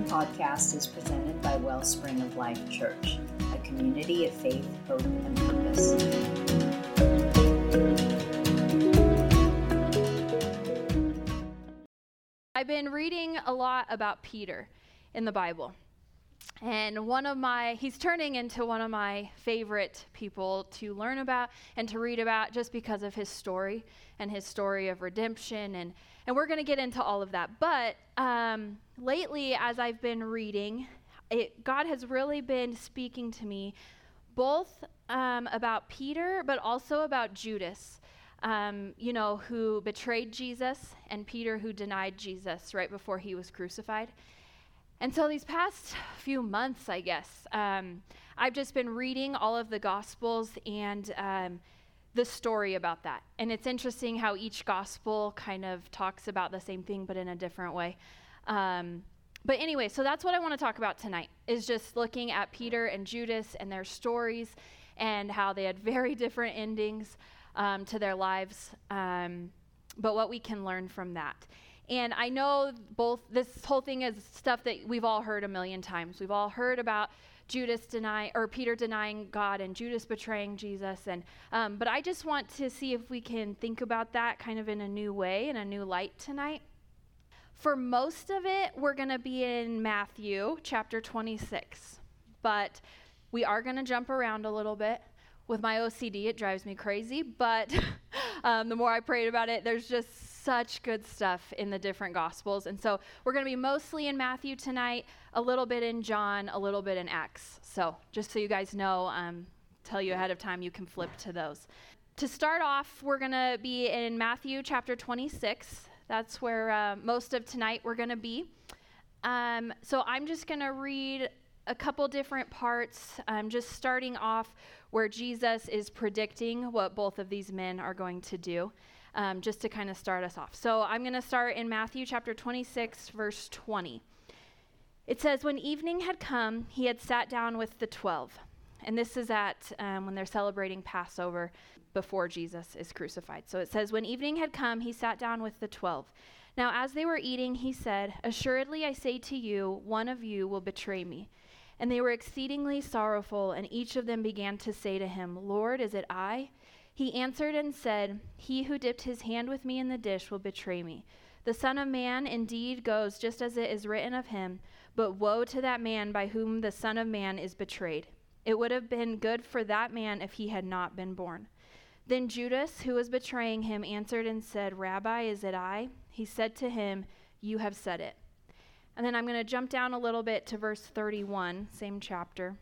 podcast is presented by Wellspring of Life Church, a community of faith, hope, and purpose. I've been reading a lot about Peter in the Bible. And one of my, he's turning into one of my favorite people to learn about and to read about just because of his story and his story of redemption. And, and we're going to get into all of that. But um, lately, as I've been reading, it, God has really been speaking to me both um, about Peter, but also about Judas. Um, you know, who betrayed Jesus, and Peter, who denied Jesus right before he was crucified. And so these past few months, I guess, um, I've just been reading all of the Gospels and um, the story about that. And it's interesting how each Gospel kind of talks about the same thing, but in a different way. Um, but anyway, so that's what I want to talk about tonight is just looking at Peter and Judas and their stories and how they had very different endings um, to their lives, um, but what we can learn from that. And I know both this whole thing is stuff that we've all heard a million times. We've all heard about Judas denying or Peter denying God and Judas betraying Jesus. And um, but I just want to see if we can think about that kind of in a new way, in a new light tonight. For most of it, we're going to be in Matthew chapter 26, but we are going to jump around a little bit. With my OCD, it drives me crazy, but um, the more I prayed about it, there's just such good stuff in the different gospels. And so we're going to be mostly in Matthew tonight, a little bit in John, a little bit in Acts. So just so you guys know, um, tell you ahead of time, you can flip to those. To start off, we're going to be in Matthew chapter 26. That's where uh, most of tonight we're going to be. Um, so I'm just going to read a couple different parts, um, just starting off where Jesus is predicting what both of these men are going to do um, just to kind of start us off. So I'm going to start in Matthew chapter 26, verse 20. It says, When evening had come, he had sat down with the twelve. And this is at um, when they're celebrating Passover before Jesus is crucified. So it says, When evening had come, he sat down with the twelve. Now, as they were eating, he said, Assuredly I say to you, one of you will betray me. And they were exceedingly sorrowful, and each of them began to say to him, Lord, is it I? He answered and said, He who dipped his hand with me in the dish will betray me. The Son of Man indeed goes just as it is written of him, but woe to that man by whom the Son of Man is betrayed. It would have been good for that man if he had not been born. Then Judas, who was betraying him, answered and said, Rabbi, is it I? He said to him, You have said it. And then I'm going to jump down a little bit to verse 31, same chapter.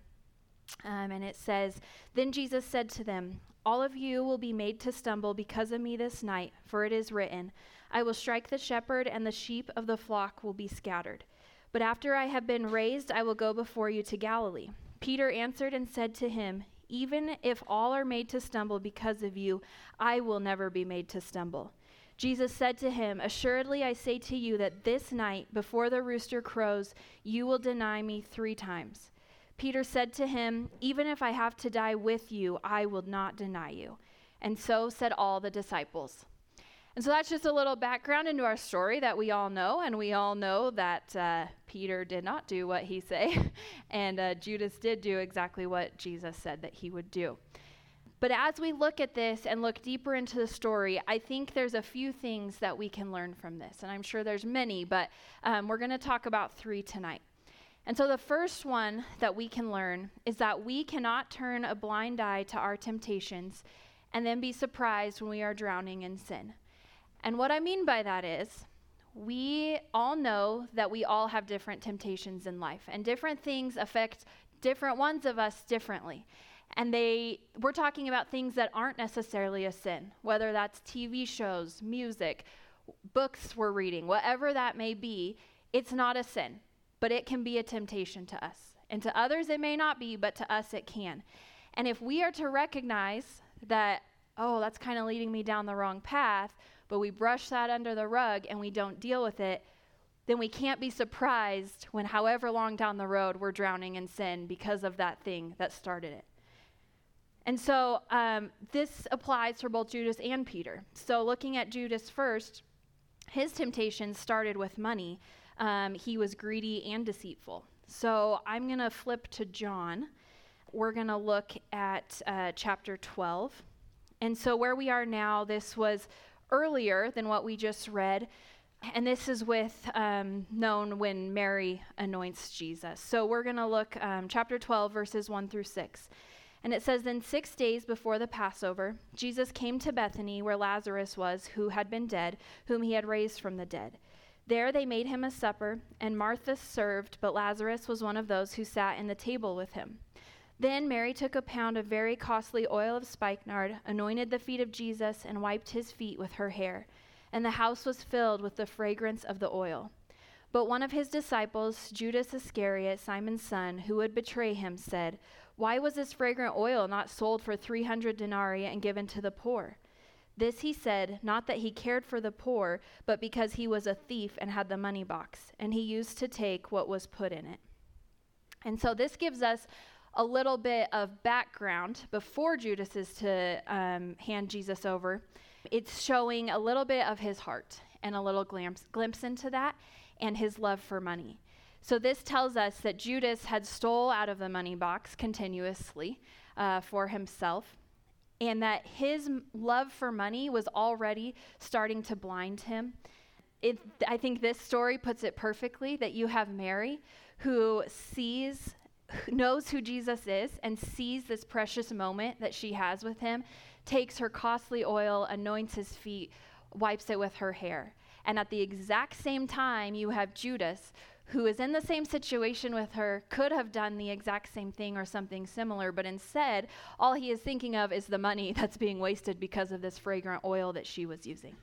Um, and it says, Then Jesus said to them, all of you will be made to stumble because of me this night, for it is written, I will strike the shepherd, and the sheep of the flock will be scattered. But after I have been raised, I will go before you to Galilee. Peter answered and said to him, Even if all are made to stumble because of you, I will never be made to stumble. Jesus said to him, Assuredly I say to you that this night, before the rooster crows, you will deny me three times. Peter said to him, Even if I have to die with you, I will not deny you. And so said all the disciples. And so that's just a little background into our story that we all know. And we all know that uh, Peter did not do what he said, and uh, Judas did do exactly what Jesus said that he would do. But as we look at this and look deeper into the story, I think there's a few things that we can learn from this. And I'm sure there's many, but um, we're going to talk about three tonight. And so, the first one that we can learn is that we cannot turn a blind eye to our temptations and then be surprised when we are drowning in sin. And what I mean by that is, we all know that we all have different temptations in life, and different things affect different ones of us differently. And they we're talking about things that aren't necessarily a sin, whether that's TV shows, music, books we're reading, whatever that may be, it's not a sin but it can be a temptation to us. And to others, it may not be, but to us, it can. And if we are to recognize that, oh, that's kind of leading me down the wrong path, but we brush that under the rug and we don't deal with it, then we can't be surprised when, however long down the road, we're drowning in sin because of that thing that started it. And so um, this applies for both Judas and Peter. So looking at Judas first, his temptation started with money um, he was greedy and deceitful. So I'm going to flip to John. We're going to look at uh, chapter 12. And so, where we are now, this was earlier than what we just read. And this is with um, known when Mary anoints Jesus. So we're going to look um, chapter 12, verses 1 through 6. And it says, Then six days before the Passover, Jesus came to Bethany, where Lazarus was, who had been dead, whom he had raised from the dead. There they made him a supper, and Martha served, but Lazarus was one of those who sat in the table with him. Then Mary took a pound of very costly oil of spikenard, anointed the feet of Jesus, and wiped his feet with her hair and the house was filled with the fragrance of the oil. But one of his disciples, Judas Iscariot, Simon's son, who would betray him, said, Why was this fragrant oil not sold for 300 denarii and given to the poor? This he said, not that he cared for the poor, but because he was a thief and had the money box, and he used to take what was put in it. And so this gives us a little bit of background before Judas is to um, hand Jesus over. It's showing a little bit of his heart and a little glimpse, glimpse into that and his love for money. So this tells us that Judas had stole out of the money box continuously uh, for himself, and that his love for money was already starting to blind him. It, I think this story puts it perfectly that you have Mary who sees, knows who Jesus is, and sees this precious moment that she has with him, takes her costly oil, anoints his feet, wipes it with her hair. And at the exact same time, you have Judas, who is in the same situation with her, could have done the exact same thing or something similar, but instead, all he is thinking of is the money that's being wasted because of this fragrant oil that she was using.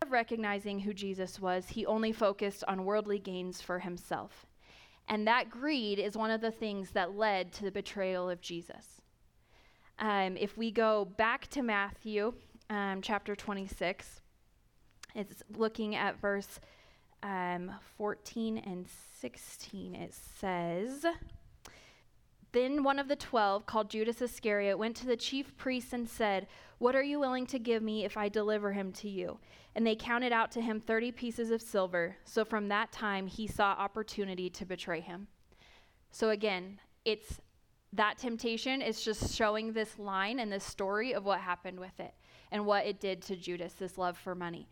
Of Recognizing who Jesus was, he only focused on worldly gains for himself. And that greed is one of the things that led to the betrayal of Jesus. Um, if we go back to Matthew um, chapter 26, it's looking at verse um, 14 and 16. It says, Then one of the twelve, called Judas Iscariot, went to the chief priests and said, What are you willing to give me if I deliver him to you? And they counted out to him 30 pieces of silver. So from that time, he saw opportunity to betray him. So again, it's that temptation is just showing this line and this story of what happened with it and what it did to Judas, this love for money.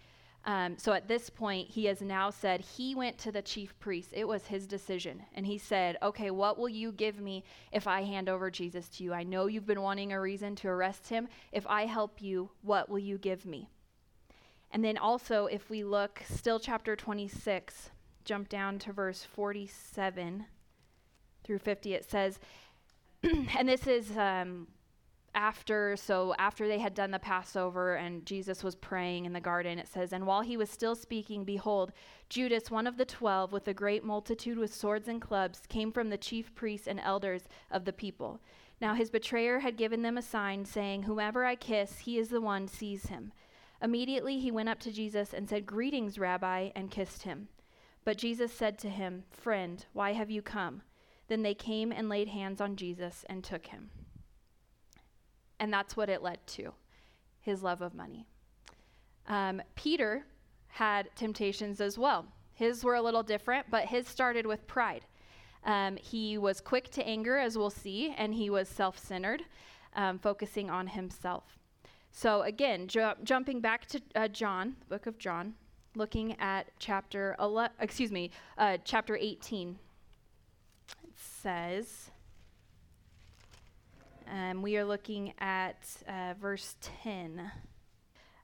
Um, so at this point, he has now said he went to the chief priest. It was his decision. And he said, Okay, what will you give me if I hand over Jesus to you? I know you've been wanting a reason to arrest him. If I help you, what will you give me? And then also, if we look, still chapter 26, jump down to verse 47 through 50, it says, and this is um, after, so after they had done the Passover and Jesus was praying in the garden, it says, And while he was still speaking, behold, Judas, one of the twelve, with a great multitude with swords and clubs, came from the chief priests and elders of the people. Now his betrayer had given them a sign, saying, Whomever I kiss, he is the one, seize him. Immediately he went up to Jesus and said, Greetings, Rabbi, and kissed him. But Jesus said to him, Friend, why have you come? Then they came and laid hands on Jesus and took him. And that's what it led to his love of money. Um, Peter had temptations as well. His were a little different, but his started with pride. Um, he was quick to anger, as we'll see, and he was self centered, um, focusing on himself. So, again, ju- jumping back to uh, John, book of John, looking at chapter 11, excuse me, uh, chapter 18 It says, um, we are looking at uh, verse 10.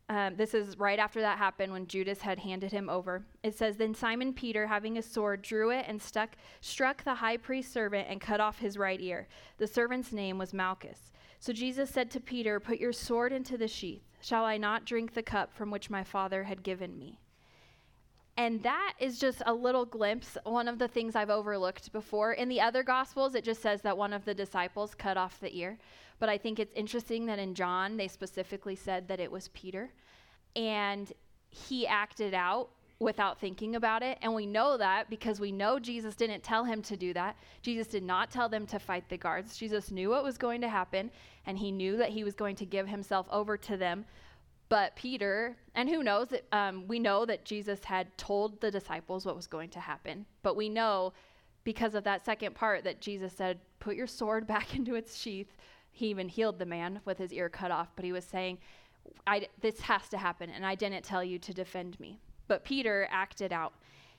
Um, this is right after that happened when Judas had handed him over. It says, Then Simon Peter, having a sword, drew it and stuck, struck the high priest's servant and cut off his right ear. The servant's name was Malchus. So Jesus said to Peter, Put your sword into the sheath. Shall I not drink the cup from which my father had given me? And that is just a little glimpse, one of the things I've overlooked before. In the other Gospels, it just says that one of the disciples cut off the ear. But I think it's interesting that in John, they specifically said that it was Peter. And he acted out without thinking about it. And we know that because we know Jesus didn't tell him to do that. Jesus did not tell them to fight the guards. Jesus knew what was going to happen, and he knew that he was going to give himself over to them But Peter, and who knows, um, we know that Jesus had told the disciples what was going to happen. But we know because of that second part that Jesus said, Put your sword back into its sheath. He even healed the man with his ear cut off, but he was saying, This has to happen, and I didn't tell you to defend me. But Peter acted out,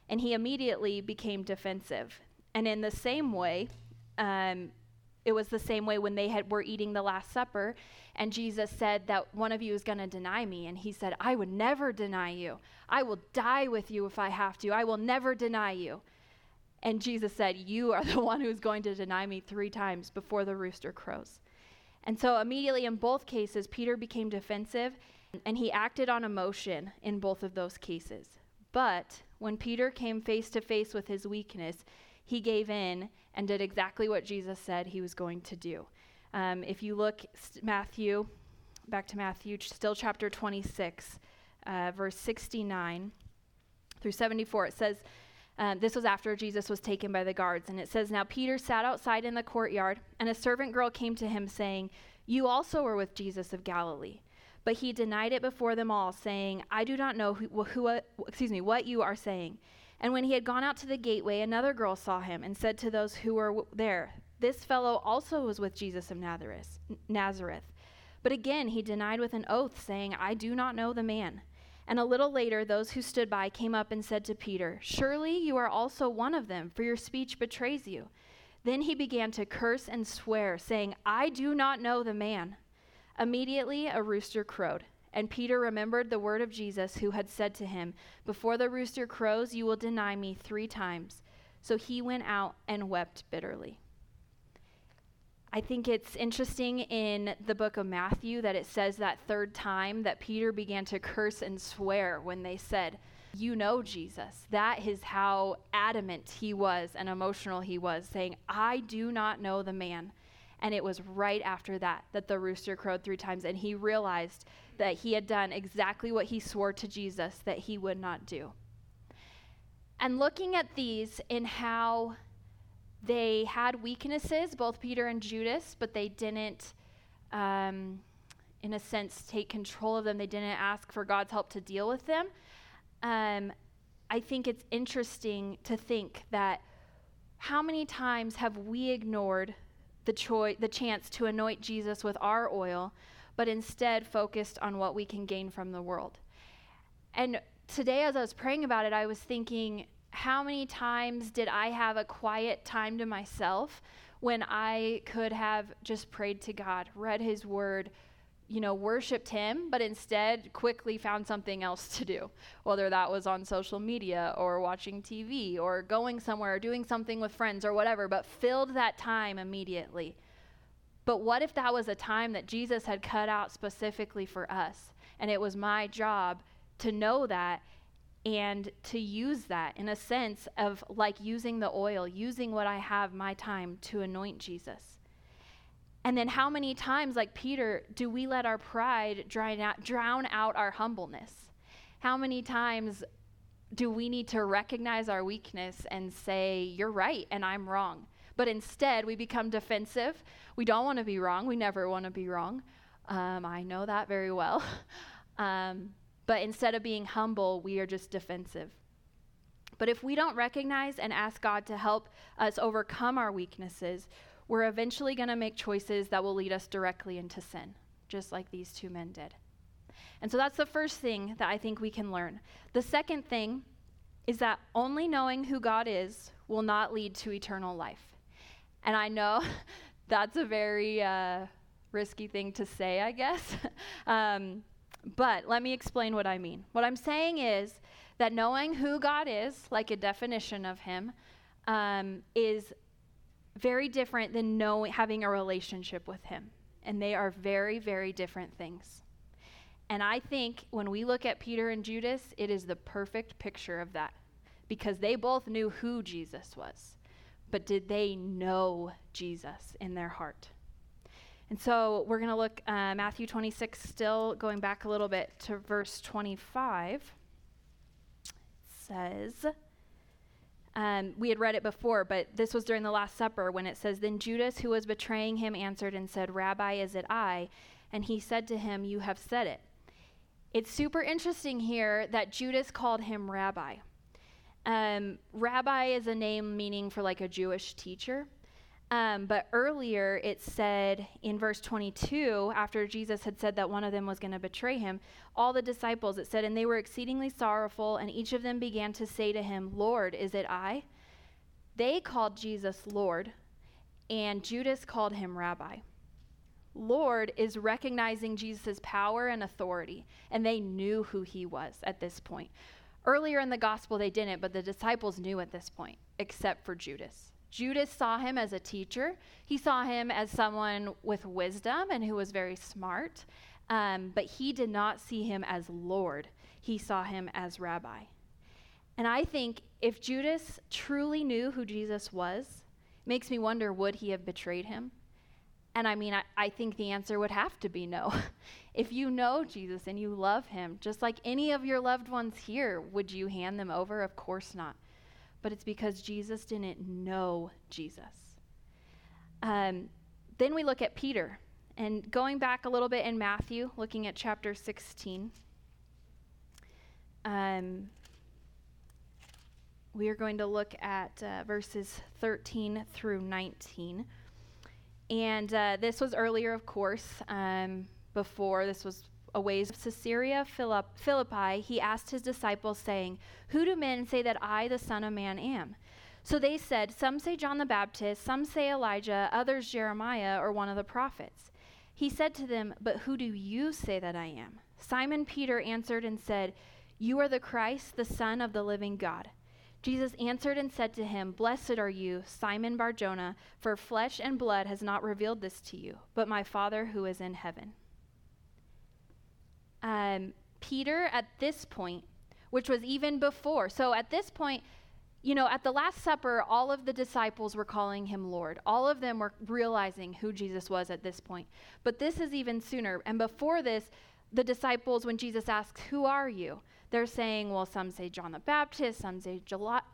and he immediately became defensive. And in the same way, um, it was the same way when they had were eating the last supper and Jesus said that one of you is going to deny me and he said I would never deny you. I will die with you if I have to. I will never deny you. And Jesus said, You are the one who's going to deny me three times before the rooster crows. And so, immediately in both cases, Peter became defensive and he acted on emotion in both of those cases. But when Peter came face to face with his weakness, he gave in and did exactly what Jesus said he was going to do. Um, if you look, Matthew, back to Matthew, still chapter 26, uh, verse 69 through 74, it says, um, this was after Jesus was taken by the guards. And it says, Now Peter sat outside in the courtyard, and a servant girl came to him, saying, You also were with Jesus of Galilee. But he denied it before them all, saying, I do not know who, who uh, excuse me, what you are saying. And when he had gone out to the gateway, another girl saw him and said to those who were w- there, This fellow also was with Jesus of Nazareth. Nazareth. But again he denied with an oath, saying, I do not know the man. And a little later, those who stood by came up and said to Peter, Surely you are also one of them, for your speech betrays you. Then he began to curse and swear, saying, I do not know the man. Immediately a rooster crowed, and Peter remembered the word of Jesus, who had said to him, Before the rooster crows, you will deny me three times. So he went out and wept bitterly. I think it's interesting in the book of Matthew that it says that third time that Peter began to curse and swear when they said, You know Jesus. That is how adamant he was and emotional he was, saying, I do not know the man. And it was right after that that the rooster crowed three times, and he realized that he had done exactly what he swore to Jesus that he would not do. And looking at these in how they had weaknesses, both Peter and Judas, but they didn't, um, in a sense, take control of them. They didn't ask for God's help to deal with them. Um, I think it's interesting to think that how many times have we ignored the, choi- the chance to anoint Jesus with our oil, but instead focused on what we can gain from the world? And today, as I was praying about it, I was thinking, how many times did I have a quiet time to myself when I could have just prayed to God, read His Word, you know, worshiped Him, but instead quickly found something else to do, whether that was on social media or watching TV or going somewhere or doing something with friends or whatever, but filled that time immediately. But what if that was a time that Jesus had cut out specifically for us? And it was my job to know that and to use that in a sense of like using the oil, using what I have, my time, to anoint Jesus. And then how many times, like Peter, do we let our pride drown out, our humbleness? How many times do we need to recognize our weakness and say, You're right and I'm wrong? But instead, we become defensive. We don't want to be wrong. We never want to be wrong. Um, I know that very well. um, but instead of being humble, we are just defensive. But if we don't recognize and ask God to help us overcome our weaknesses, we're eventually going to make choices that will lead us directly into sin, just like these two men did. And so that's the first thing that I think we can learn. The second thing is that only knowing who God is will not lead to eternal life. And I know that's a very uh, risky thing to say, I guess. um, but let me explain what I mean. What I'm saying is that knowing who God is, like a definition of Him, um, is very different than knowing, having a relationship with Him. And they are very, very different things. And I think when we look at Peter and Judas, it is the perfect picture of that because they both knew who Jesus was. But did they know Jesus in their heart? And so we're going to look uh, Matthew 26, still going back a little bit to verse 25. It says, um, we had read it before, but this was during the Last Supper when it says, Then Judas, who was betraying him, answered and said, Rabbi, is it I? And he said to him, You have said it. It's super interesting here that Judas called him rabbi. Um, rabbi is a name meaning for like a Jewish teacher. Um, but earlier it said in verse 22, after Jesus had said that one of them was going to betray him, all the disciples, it said, and they were exceedingly sorrowful, and each of them began to say to him, Lord, is it I? They called Jesus Lord, and Judas called him Rabbi. Lord is recognizing Jesus' power and authority, and they knew who he was at this point. Earlier in the gospel, they didn't, but the disciples knew at this point, except for Judas. Judas saw him as a teacher. He saw him as someone with wisdom and who was very smart, um, but he did not see him as Lord. He saw him as rabbi. And I think if Judas truly knew who Jesus was, makes me wonder would he have betrayed him? And I mean, I, I think the answer would have to be no. if you know Jesus and you love him, just like any of your loved ones here, would you hand them over? Of course not but it's because Jesus didn't know Jesus. Um, then we look at Peter. And going back a little bit in Matthew, looking at chapter 16, um, we are going to look at uh, verses 13 through 19. And uh, this was earlier, of course, um, before this was a ways of Caesarea Philippi, he asked his disciples, saying, Who do men say that I, the Son of Man, am? So they said, Some say John the Baptist, some say Elijah, others Jeremiah, or one of the prophets. He said to them, But who do you say that I am? Simon Peter answered and said, You are the Christ, the Son of the living God. Jesus answered and said to him, Blessed are you, Simon Barjona, for flesh and blood has not revealed this to you, but my Father who is in heaven um, Peter at this point, which was even before. So at this point, you know, at the Last Supper, all of the disciples were calling him Lord. All of them were realizing who Jesus was at this point. But this is even sooner. And before this, the disciples, when Jesus asks, Who are you? They're saying, Well, some say John the Baptist, some say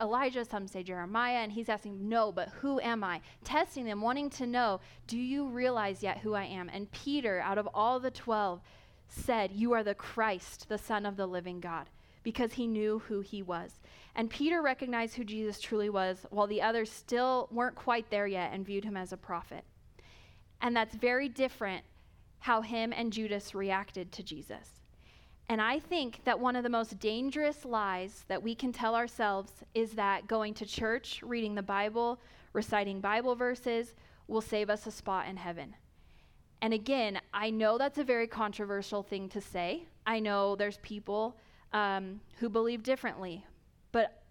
Elijah, some say Jeremiah. And he's asking, No, but who am I? Testing them, wanting to know, Do you realize yet who I am? And Peter, out of all the 12, said, You are the Christ, the Son of the living God, because he knew who he was. And Peter recognized who Jesus truly was, while the others still weren't quite there yet and viewed him as a prophet. And that's very different how him and Judas reacted to Jesus. And I think that one of the most dangerous lies that we can tell ourselves is that going to church, reading the Bible, reciting Bible verses will save us a spot in heaven. And again, I know that's a very controversial thing to say. I know there's people um, who believe differently. But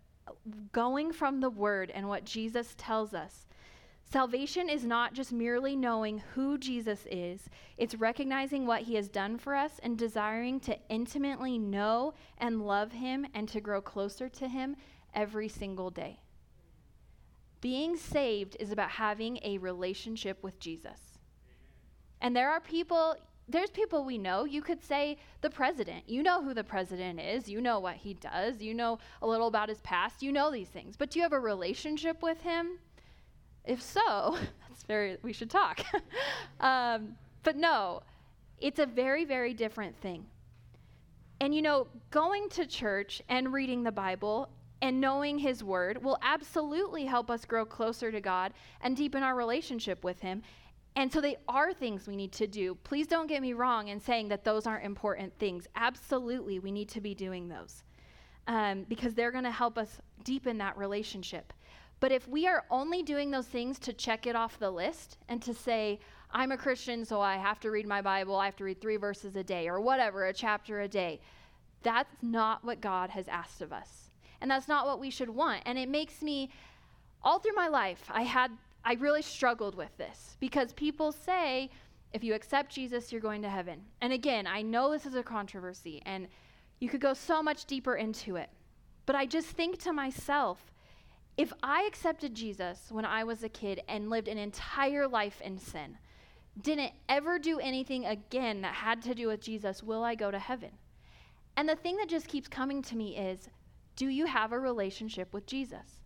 going from the word and what Jesus tells us, salvation is not just merely knowing who Jesus is, it's recognizing what he has done for us and desiring to intimately know and love him and to grow closer to him every single day. Being saved is about having a relationship with Jesus. And there are people, there's people we know. You could say the president. You know who the president is. You know what he does. You know a little about his past. You know these things. But do you have a relationship with him? If so, that's very, we should talk. um, but no, it's a very, very different thing. And you know, going to church and reading the Bible and knowing His Word will absolutely help us grow closer to God and deepen our relationship with Him. And so they are things we need to do. Please don't get me wrong in saying that those aren't important things. Absolutely, we need to be doing those um, because they're going to help us deepen that relationship. But if we are only doing those things to check it off the list and to say, I'm a Christian, so I have to read my Bible, I have to read three verses a day, or whatever, a chapter a day, that's not what God has asked of us. And that's not what we should want. And it makes me, all through my life, I had I really struggled with this because people say, if you accept Jesus, you're going to heaven. And again, I know this is a controversy and you could go so much deeper into it. But I just think to myself, if I accepted Jesus when I was a kid and lived an entire life in sin, didn't ever do anything again that had to do with Jesus, will I go to heaven? And the thing that just keeps coming to me is do you have a relationship with Jesus?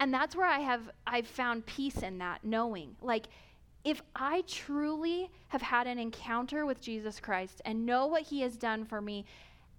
And that's where I have I've found peace in that knowing. Like if I truly have had an encounter with Jesus Christ and know what he has done for me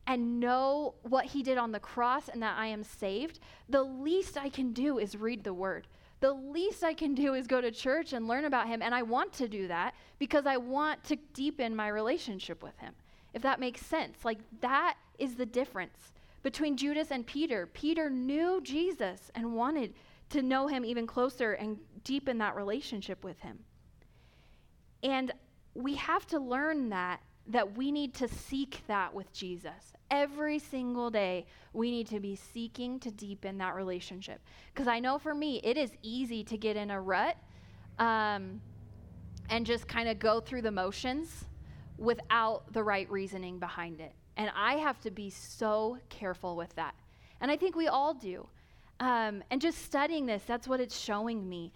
and know what he did on the cross and that I am saved, the least I can do is read the word. The least I can do is go to church and learn about him. And I want to do that because I want to deepen my relationship with him, if that makes sense. Like, that is the difference between Judas and Peter. Peter knew Jesus and wanted to know him even closer and deepen that relationship with him. And we have to learn that that we need to seek that with Jesus. Every single day, we need to be seeking to deepen that relationship. Because I know for me, it is easy to get in a rut um, and just kind of go through the motions without the right reasoning behind it. And I have to be so careful with that. And I think we all do. Um, and just studying this, that's what it's showing me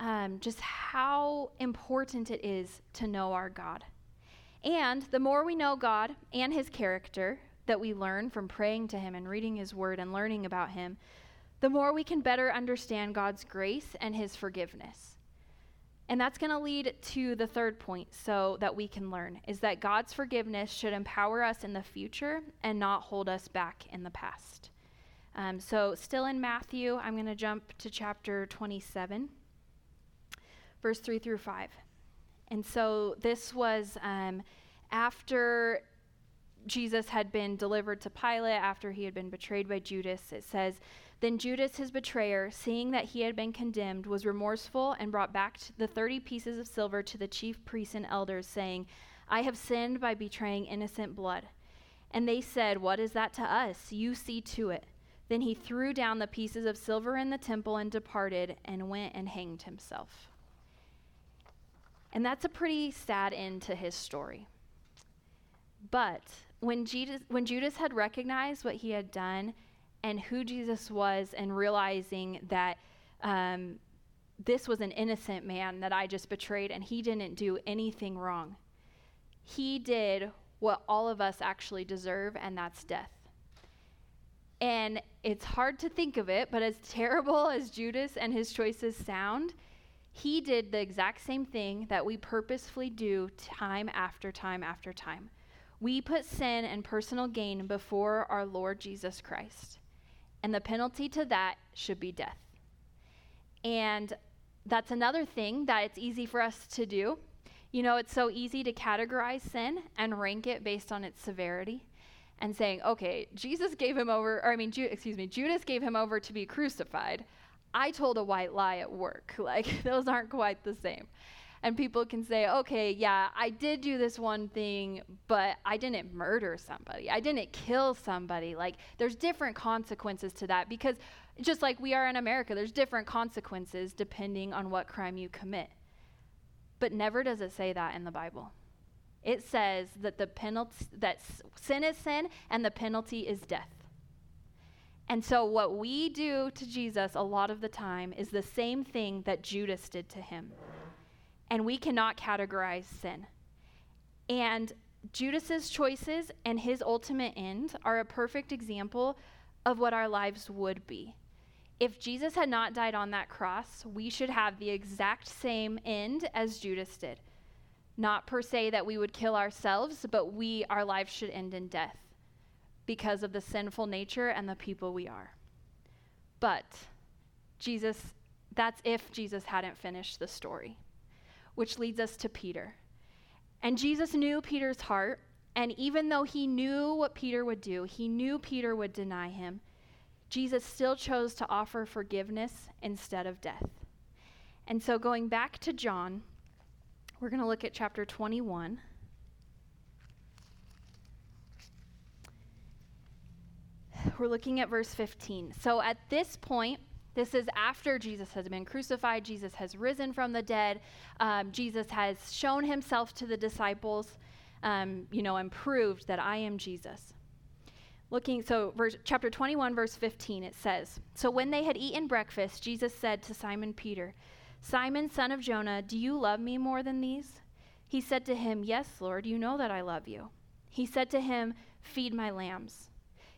um, just how important it is to know our God. And the more we know God and his character that we learn from praying to him and reading his word and learning about him, the more we can better understand God's grace and his forgiveness. And that's going to lead to the third point so that we can learn is that God's forgiveness should empower us in the future and not hold us back in the past. Um, so, still in Matthew, I'm going to jump to chapter 27 verse 3 through 5. And so this was um, after Jesus had been delivered to Pilate, after he had been betrayed by Judas. It says, Then Judas, his betrayer, seeing that he had been condemned, was remorseful and brought back the 30 pieces of silver to the chief priests and elders, saying, I have sinned by betraying innocent blood. And they said, What is that to us? You see to it. Then he threw down the pieces of silver in the temple and departed and went and hanged himself. And that's a pretty sad end to his story. But when, Jesus, when Judas had recognized what he had done and who Jesus was, and realizing that um, this was an innocent man that I just betrayed and he didn't do anything wrong, he did what all of us actually deserve, and that's death. And it's hard to think of it, but as terrible as Judas and his choices sound, he did the exact same thing that we purposefully do time after time after time. We put sin and personal gain before our Lord Jesus Christ. And the penalty to that should be death. And that's another thing that it's easy for us to do. You know, it's so easy to categorize sin and rank it based on its severity and saying, okay, Jesus gave him over, or I mean, Ju- excuse me, Judas gave him over to be crucified. I told a white lie at work. Like, those aren't quite the same. And people can say, okay, yeah, I did do this one thing, but I didn't murder somebody. I didn't kill somebody. Like, there's different consequences to that because just like we are in America, there's different consequences depending on what crime you commit. But never does it say that in the Bible. It says that the penalty that sin is sin and the penalty is death. And so, what we do to Jesus a lot of the time is the same thing that Judas did to him. And we cannot categorize sin. And Judas's choices and his ultimate end are a perfect example of what our lives would be. If Jesus had not died on that cross, we should have the exact same end as Judas did. Not per se that we would kill ourselves, but we our lives should end in death because of the sinful nature and the people we are. But Jesus, that's if Jesus hadn't finished the story, which leads us to Peter. And Jesus knew Peter's heart, and even though he knew what Peter would do, he knew Peter would deny him, Jesus still chose to offer forgiveness instead of death. And so, going back to John, we're going to look at chapter 21. we're looking at verse 15. So at this point, this is after Jesus has been crucified, Jesus has risen from the dead, um, Jesus has shown himself to the disciples, um, you know, and proved that I am Jesus. Looking, so verse, chapter 21, verse 15, it says So when they had eaten breakfast, Jesus said to Simon Peter, Simon, son of Jonah, do you love me more than these? He said to him, Yes, Lord, you know that I love you. He said to him, Feed my lambs.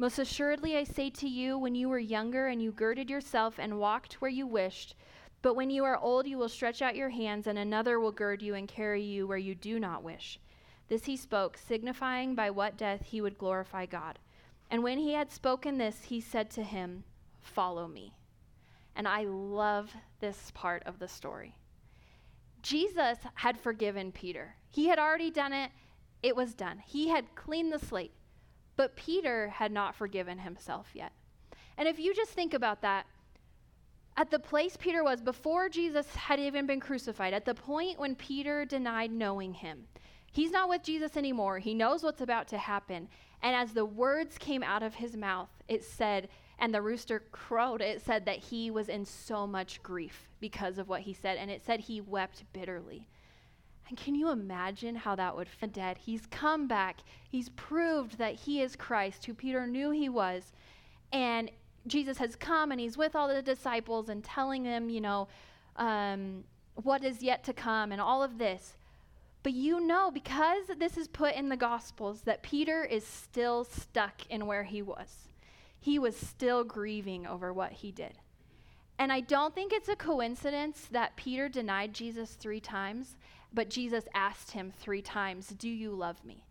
Most assuredly, I say to you, when you were younger and you girded yourself and walked where you wished, but when you are old, you will stretch out your hands, and another will gird you and carry you where you do not wish. This he spoke, signifying by what death he would glorify God. And when he had spoken this, he said to him, Follow me. And I love this part of the story. Jesus had forgiven Peter. He had already done it, it was done. He had cleaned the slate. But Peter had not forgiven himself yet. And if you just think about that, at the place Peter was before Jesus had even been crucified, at the point when Peter denied knowing him, He's not with Jesus anymore. He knows what's about to happen. And as the words came out of his mouth, it said, and the rooster crowed, it said that he was in so much grief because of what he said. And it said he wept bitterly. And can you imagine how that would feel dead? He's come back. He's proved that he is Christ, who Peter knew he was. And Jesus has come and he's with all the disciples and telling them, you know, um, what is yet to come and all of this. But you know, because this is put in the Gospels, that Peter is still stuck in where he was. He was still grieving over what he did. And I don't think it's a coincidence that Peter denied Jesus three times, but Jesus asked him three times, Do you love me?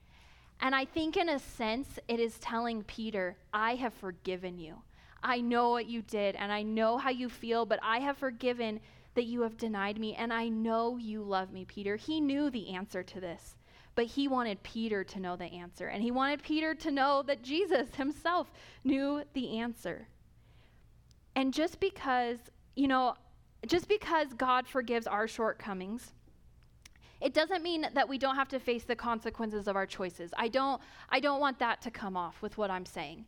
And I think, in a sense, it is telling Peter, I have forgiven you. I know what you did, and I know how you feel, but I have forgiven that you have denied me, and I know you love me, Peter. He knew the answer to this, but he wanted Peter to know the answer, and he wanted Peter to know that Jesus himself knew the answer. And just because, you know, just because God forgives our shortcomings, it doesn't mean that we don't have to face the consequences of our choices. I don't I don't want that to come off with what I'm saying.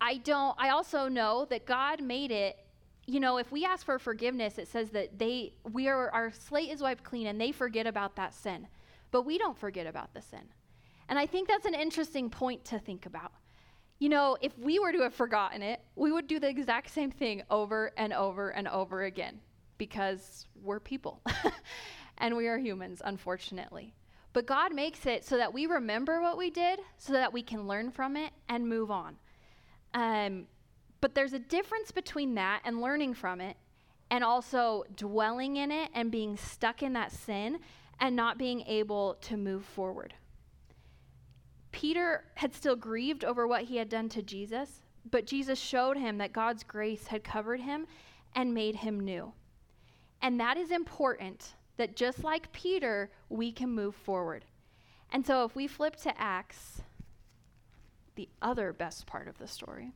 I don't I also know that God made it you know, if we ask for forgiveness, it says that they we are our slate is wiped clean and they forget about that sin. But we don't forget about the sin. And I think that's an interesting point to think about. You know, if we were to have forgotten it, we would do the exact same thing over and over and over again because we're people and we are humans, unfortunately. But God makes it so that we remember what we did so that we can learn from it and move on. Um, but there's a difference between that and learning from it and also dwelling in it and being stuck in that sin and not being able to move forward. Peter had still grieved over what he had done to Jesus, but Jesus showed him that God's grace had covered him and made him new. And that is important that just like Peter, we can move forward. And so if we flip to Acts, the other best part of the story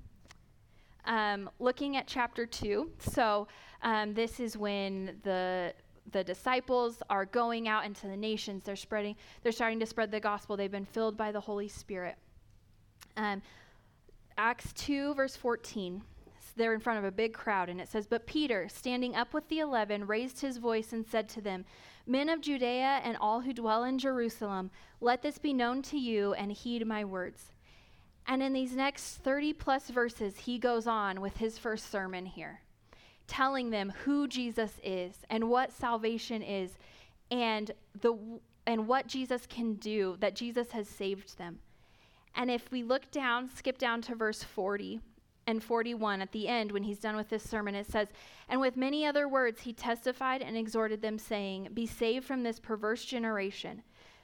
um, looking at chapter 2. So, um, this is when the the disciples are going out into the nations. They're spreading, they're starting to spread the gospel. They've been filled by the Holy Spirit. Um, Acts 2, verse 14. They're in front of a big crowd, and it says, But Peter, standing up with the eleven, raised his voice and said to them, Men of Judea and all who dwell in Jerusalem, let this be known to you and heed my words. And in these next 30 plus verses, he goes on with his first sermon here, telling them who Jesus is and what salvation is and, the, and what Jesus can do, that Jesus has saved them. And if we look down, skip down to verse 40 and 41 at the end, when he's done with this sermon, it says, And with many other words, he testified and exhorted them, saying, Be saved from this perverse generation.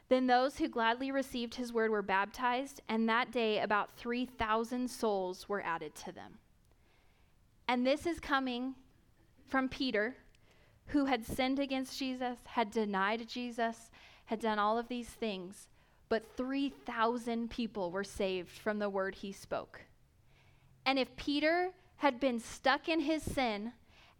Then those who gladly received his word were baptized, and that day about 3,000 souls were added to them. And this is coming from Peter, who had sinned against Jesus, had denied Jesus, had done all of these things, but 3,000 people were saved from the word he spoke. And if Peter had been stuck in his sin,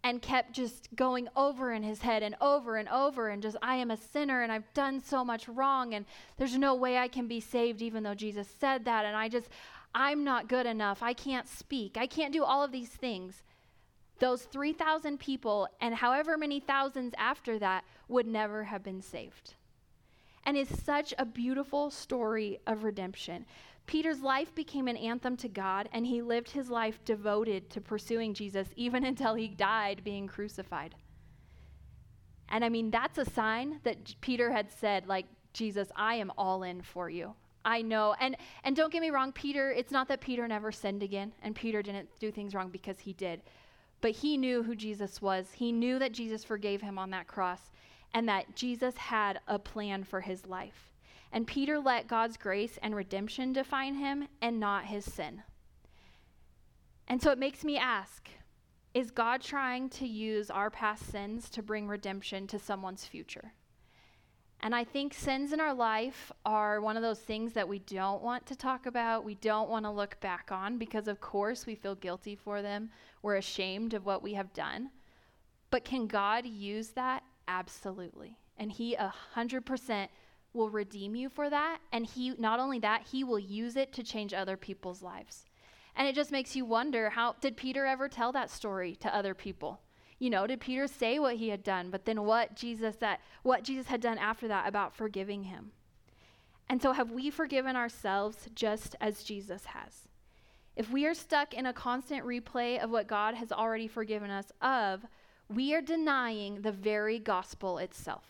and kept just going over in his head and over and over and just, I am a sinner and I've done so much wrong and there's no way I can be saved even though Jesus said that. And I just, I'm not good enough. I can't speak. I can't do all of these things. Those 3,000 people and however many thousands after that would never have been saved. And is such a beautiful story of redemption. Peter's life became an anthem to God, and he lived his life devoted to pursuing Jesus even until he died being crucified. And I mean, that's a sign that Peter had said, like, Jesus, I am all in for you. I know. And and don't get me wrong, Peter, it's not that Peter never sinned again and Peter didn't do things wrong because he did. But he knew who Jesus was. He knew that Jesus forgave him on that cross and that Jesus had a plan for his life. And Peter let God's grace and redemption define him and not his sin. And so it makes me ask is God trying to use our past sins to bring redemption to someone's future? And I think sins in our life are one of those things that we don't want to talk about. We don't want to look back on because, of course, we feel guilty for them. We're ashamed of what we have done. But can God use that? Absolutely. And He 100% will redeem you for that. And He, not only that, He will use it to change other people's lives. And it just makes you wonder how did Peter ever tell that story to other people? you know, did Peter say what he had done, but then what Jesus that what Jesus had done after that about forgiving him? And so have we forgiven ourselves just as Jesus has? If we are stuck in a constant replay of what God has already forgiven us of, we are denying the very gospel itself.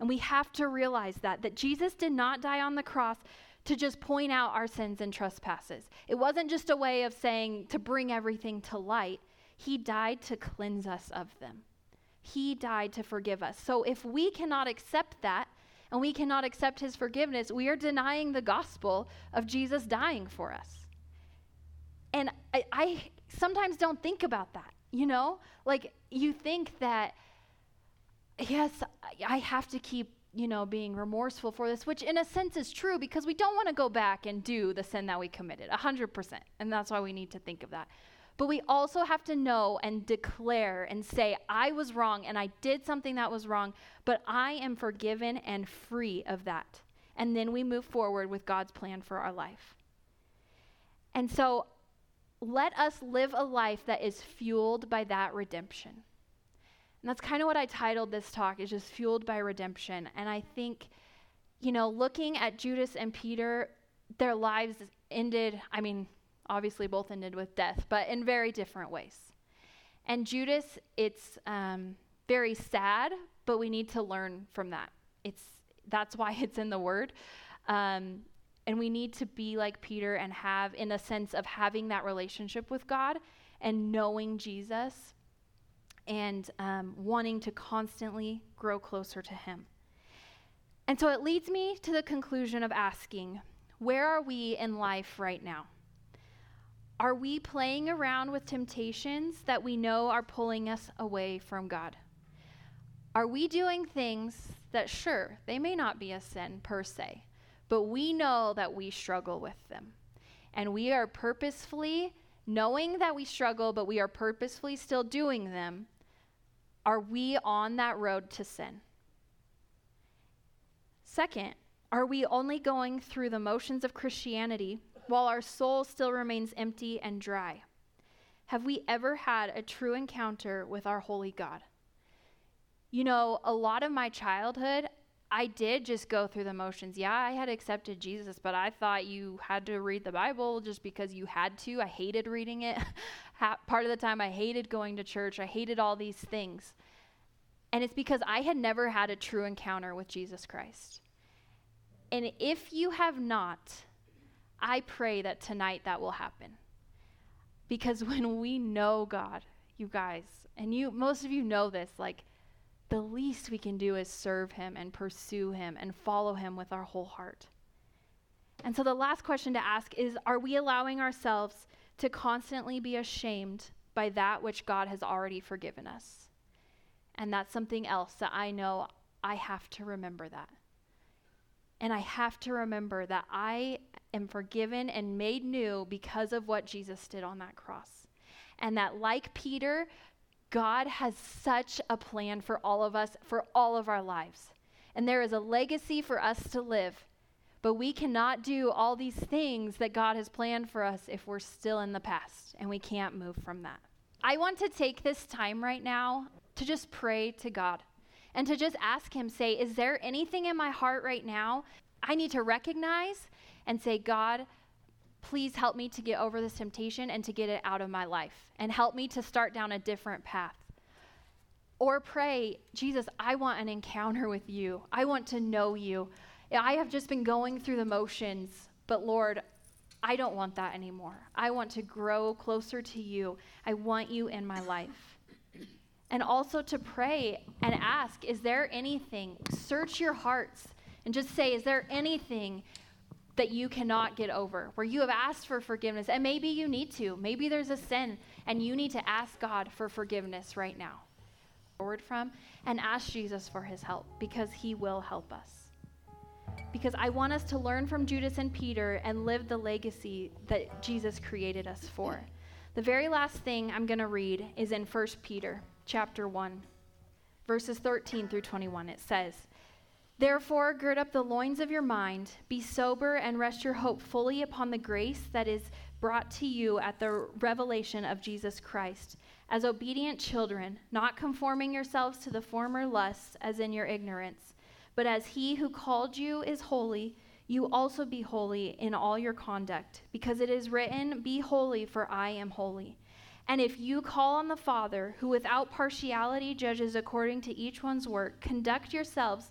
And we have to realize that that Jesus did not die on the cross to just point out our sins and trespasses. It wasn't just a way of saying to bring everything to light. He died to cleanse us of them. He died to forgive us. So if we cannot accept that and we cannot accept his forgiveness, we are denying the gospel of Jesus dying for us. And I, I sometimes don't think about that, you know? Like, you think that, yes, I have to keep you know, being remorseful for this, which in a sense is true because we don't want to go back and do the sin that we committed, 100%. And that's why we need to think of that. But we also have to know and declare and say, I was wrong and I did something that was wrong, but I am forgiven and free of that. And then we move forward with God's plan for our life. And so let us live a life that is fueled by that redemption. And that's kind of what I titled this talk is just fueled by redemption. And I think, you know, looking at Judas and Peter, their lives ended, I mean, obviously both ended with death, but in very different ways. And Judas, it's um, very sad, but we need to learn from that. It's that's why it's in the Word, um, and we need to be like Peter and have, in a sense, of having that relationship with God and knowing Jesus, and um, wanting to constantly grow closer to Him. And so it leads me to the conclusion of asking, where are we in life right now? Are we playing around with temptations that we know are pulling us away from God? Are we doing things that, sure, they may not be a sin per se, but we know that we struggle with them? And we are purposefully, knowing that we struggle, but we are purposefully still doing them. Are we on that road to sin? Second, are we only going through the motions of Christianity while our soul still remains empty and dry? Have we ever had a true encounter with our holy God? You know, a lot of my childhood, I did just go through the motions. Yeah, I had accepted Jesus, but I thought you had to read the Bible just because you had to. I hated reading it. Part of the time, I hated going to church. I hated all these things. And it's because I had never had a true encounter with Jesus Christ. And if you have not, I pray that tonight that will happen. Because when we know God, you guys, and you most of you know this, like the least we can do is serve him and pursue him and follow him with our whole heart. And so the last question to ask is are we allowing ourselves to constantly be ashamed by that which God has already forgiven us? And that's something else that I know I have to remember that. And I have to remember that I am forgiven and made new because of what Jesus did on that cross. And that, like Peter, God has such a plan for all of us, for all of our lives. And there is a legacy for us to live. But we cannot do all these things that God has planned for us if we're still in the past and we can't move from that. I want to take this time right now to just pray to God and to just ask Him, say, Is there anything in my heart right now I need to recognize and say, God, please help me to get over this temptation and to get it out of my life and help me to start down a different path. Or pray, Jesus, I want an encounter with you. I want to know you. I have just been going through the motions, but Lord, I don't want that anymore. I want to grow closer to you. I want you in my life. And also to pray and ask, is there anything? Search your hearts and just say, is there anything that you cannot get over, where you have asked for forgiveness, and maybe you need to. Maybe there's a sin, and you need to ask God for forgiveness right now. Forward from, and ask Jesus for his help because he will help us. Because I want us to learn from Judas and Peter and live the legacy that Jesus created us for. The very last thing I'm going to read is in 1 Peter chapter 1, verses 13 through 21. It says, Therefore, gird up the loins of your mind, be sober, and rest your hope fully upon the grace that is brought to you at the revelation of Jesus Christ. As obedient children, not conforming yourselves to the former lusts as in your ignorance, but as he who called you is holy, you also be holy in all your conduct, because it is written, Be holy, for I am holy. And if you call on the Father, who without partiality judges according to each one's work, conduct yourselves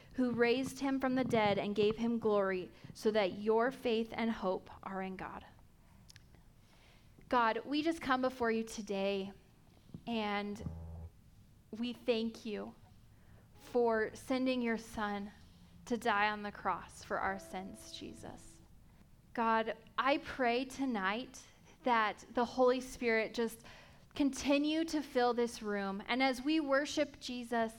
who raised him from the dead and gave him glory, so that your faith and hope are in God. God, we just come before you today and we thank you for sending your son to die on the cross for our sins, Jesus. God, I pray tonight that the Holy Spirit just continue to fill this room. And as we worship Jesus,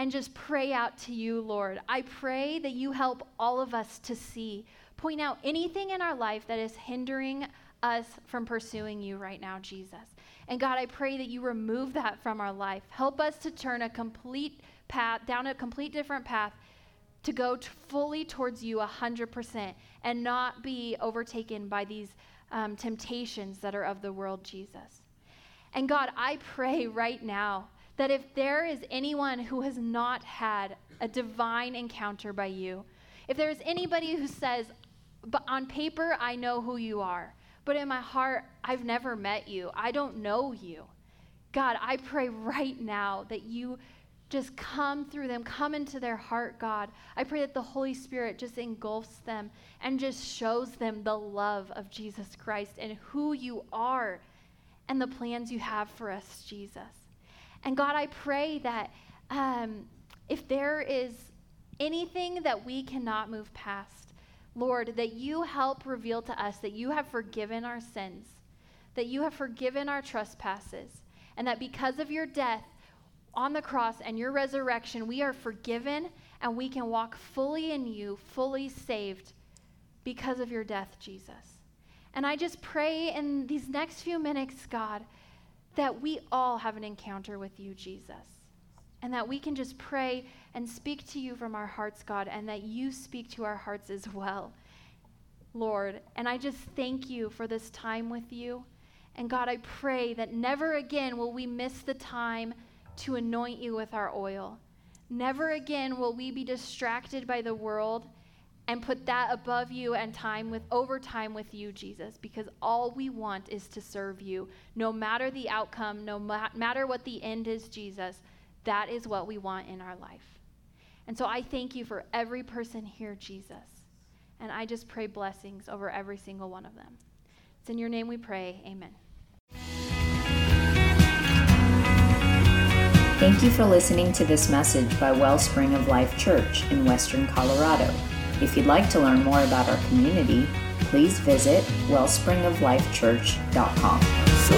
and just pray out to you, Lord. I pray that you help all of us to see, point out anything in our life that is hindering us from pursuing you right now, Jesus. And God, I pray that you remove that from our life. Help us to turn a complete path, down a complete different path to go t- fully towards you 100% and not be overtaken by these um, temptations that are of the world, Jesus. And God, I pray right now that if there is anyone who has not had a divine encounter by you, if there is anybody who says, but on paper, I know who you are, but in my heart, I've never met you, I don't know you. God, I pray right now that you just come through them, come into their heart, God. I pray that the Holy Spirit just engulfs them and just shows them the love of Jesus Christ and who you are and the plans you have for us, Jesus. And God, I pray that um, if there is anything that we cannot move past, Lord, that you help reveal to us that you have forgiven our sins, that you have forgiven our trespasses, and that because of your death on the cross and your resurrection, we are forgiven and we can walk fully in you, fully saved because of your death, Jesus. And I just pray in these next few minutes, God, that we all have an encounter with you, Jesus. And that we can just pray and speak to you from our hearts, God, and that you speak to our hearts as well, Lord. And I just thank you for this time with you. And God, I pray that never again will we miss the time to anoint you with our oil. Never again will we be distracted by the world and put that above you and time with over time with you jesus because all we want is to serve you. No matter the outcome no ma- matter what the end is jesus that is what we want in our life. And so i thank you for every person here jesus. And i just pray blessings over every single one of them. It's in your name we pray. Amen. Thank you for listening to this message by Wellspring of Life Church in Western Colorado. If you'd like to learn more about our community, please visit wellspringoflifechurch.com. So